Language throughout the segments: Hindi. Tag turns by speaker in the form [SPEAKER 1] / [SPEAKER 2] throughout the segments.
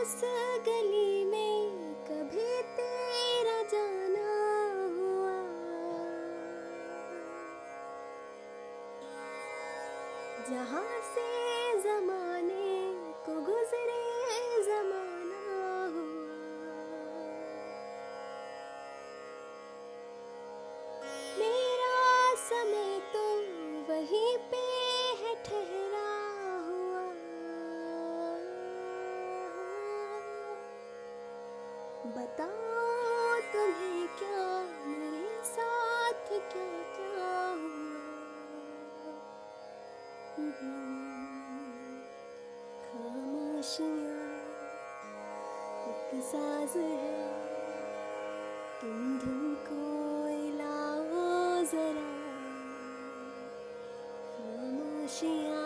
[SPEAKER 1] उस गली में कभी तेरा जाना हुआ। जहाँ से जमाने को गुजरे जमाना बताओ तुम्हें क्या, मेरे साथ क्या क्या हुआ खामोशियाँ, एक साज है। तुम धुन को लाओ जरा। खामोशियाँ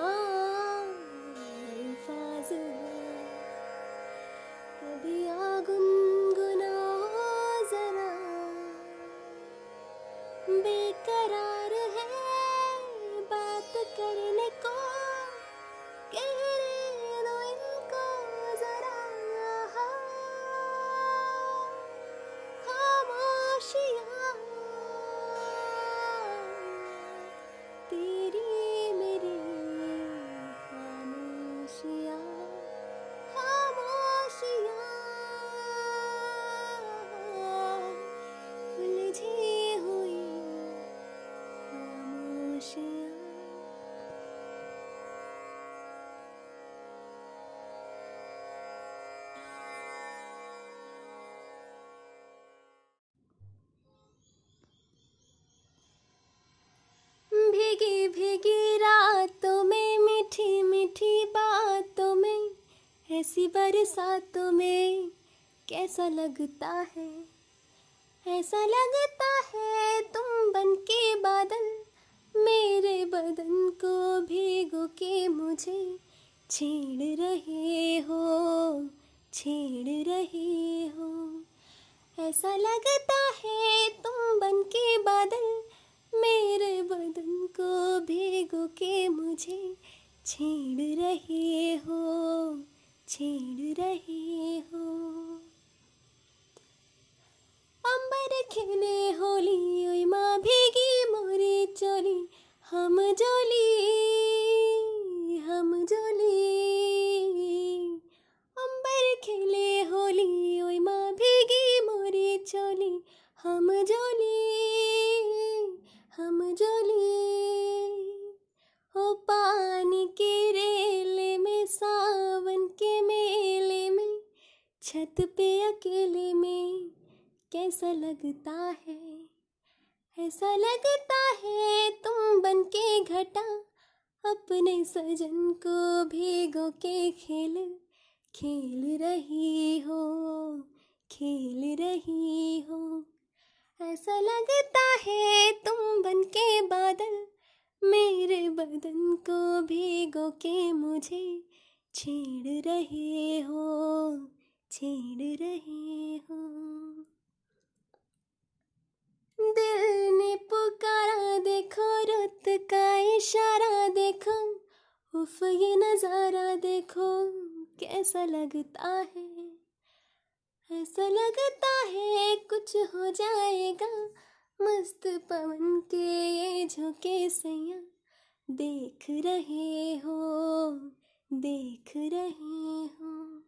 [SPEAKER 1] ऐसी बरसातों में कैसा लगता है? ऐसा लगता है तुम बन के बादल, मेरे बदन को भीगो के मुझे। छेड़ रहे हो छेड़ रहे हो। ऐसा लगता है तुम बन के बादल, मेरे बदन को भीगो के मुझे। छेड़ छेड़ रहे हो। अंबर खेले होली, ओई माँ भीगी मोरी चोली, हम जोली हम जोली। अंबर खेले होली, ओई माँ भीगी मोरी चोली, हम जोली हम जोली। छत पे अकेले में कैसा लगता है? ऐसा लगता है तुम बन के घटा, अपने सजन को भीगो के खेल। खेल रही हो, खेल रही हो। ऐसा लगता है तुम बन के बादल, मेरे बदन को भीगो के मुझे छेड़ रहे हो। छेड़ रहे हो। दिल ने पुकारा देखो, रुत का इशारा देखो, उफ, ये नज़ारा देखो, कैसा लगता है? ऐसा लगता है कुछ हो जाएगा, मस्त पवन के ये झोंके सैया, देख रहे हो, देख रहे हो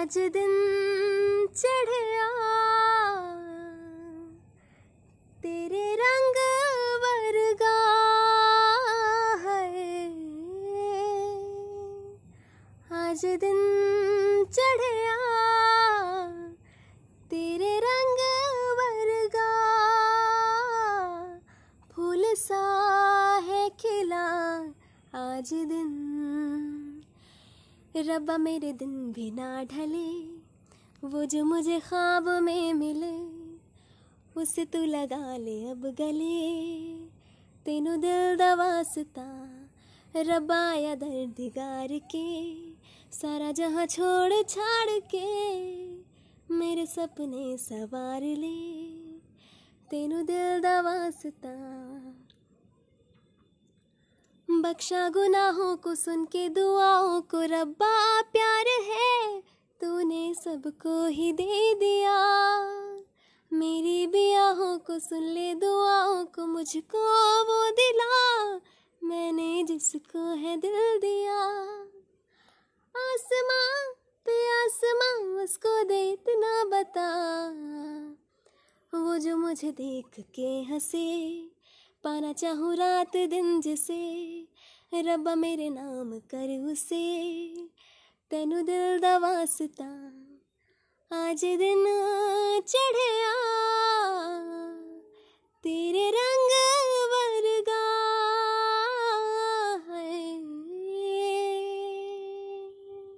[SPEAKER 1] आज दिन चढ़िया। तेरे रंग वर्गा है। आज दिन चढ़िया। तेरे रंग वर्गा। फूल सा है खिला। आज दिन रब्बा मेरे दिन भी ना ढले, वो जो मुझे ख्वाब में मिले, उसे तू लगा ले अब गले। तेनू दिल दा वास्ता रब्बा या दर्दगार के, सारा जहाँ छोड़ छाड़ के, मेरे सपने सवार ले। तेनू दिल दा वास्ता बख्शा गुनाहों को सुन के दुआओं को, रब्बा प्यार है, तूने सबको ही दे दिया। मेरी बियाहों को सुन ले, दुआओं को मुझको वो दिला। मैंने जिसको है दिल दिया। आसमां पे आसमां, उसको दे इतना बता। वो जो मुझे देख के हंसे पाना चाहूँ रात दिन जिसे रब्बा मेरे नाम कर उसे। तेनु दिल दा वास्ता आज दिन चढ़िया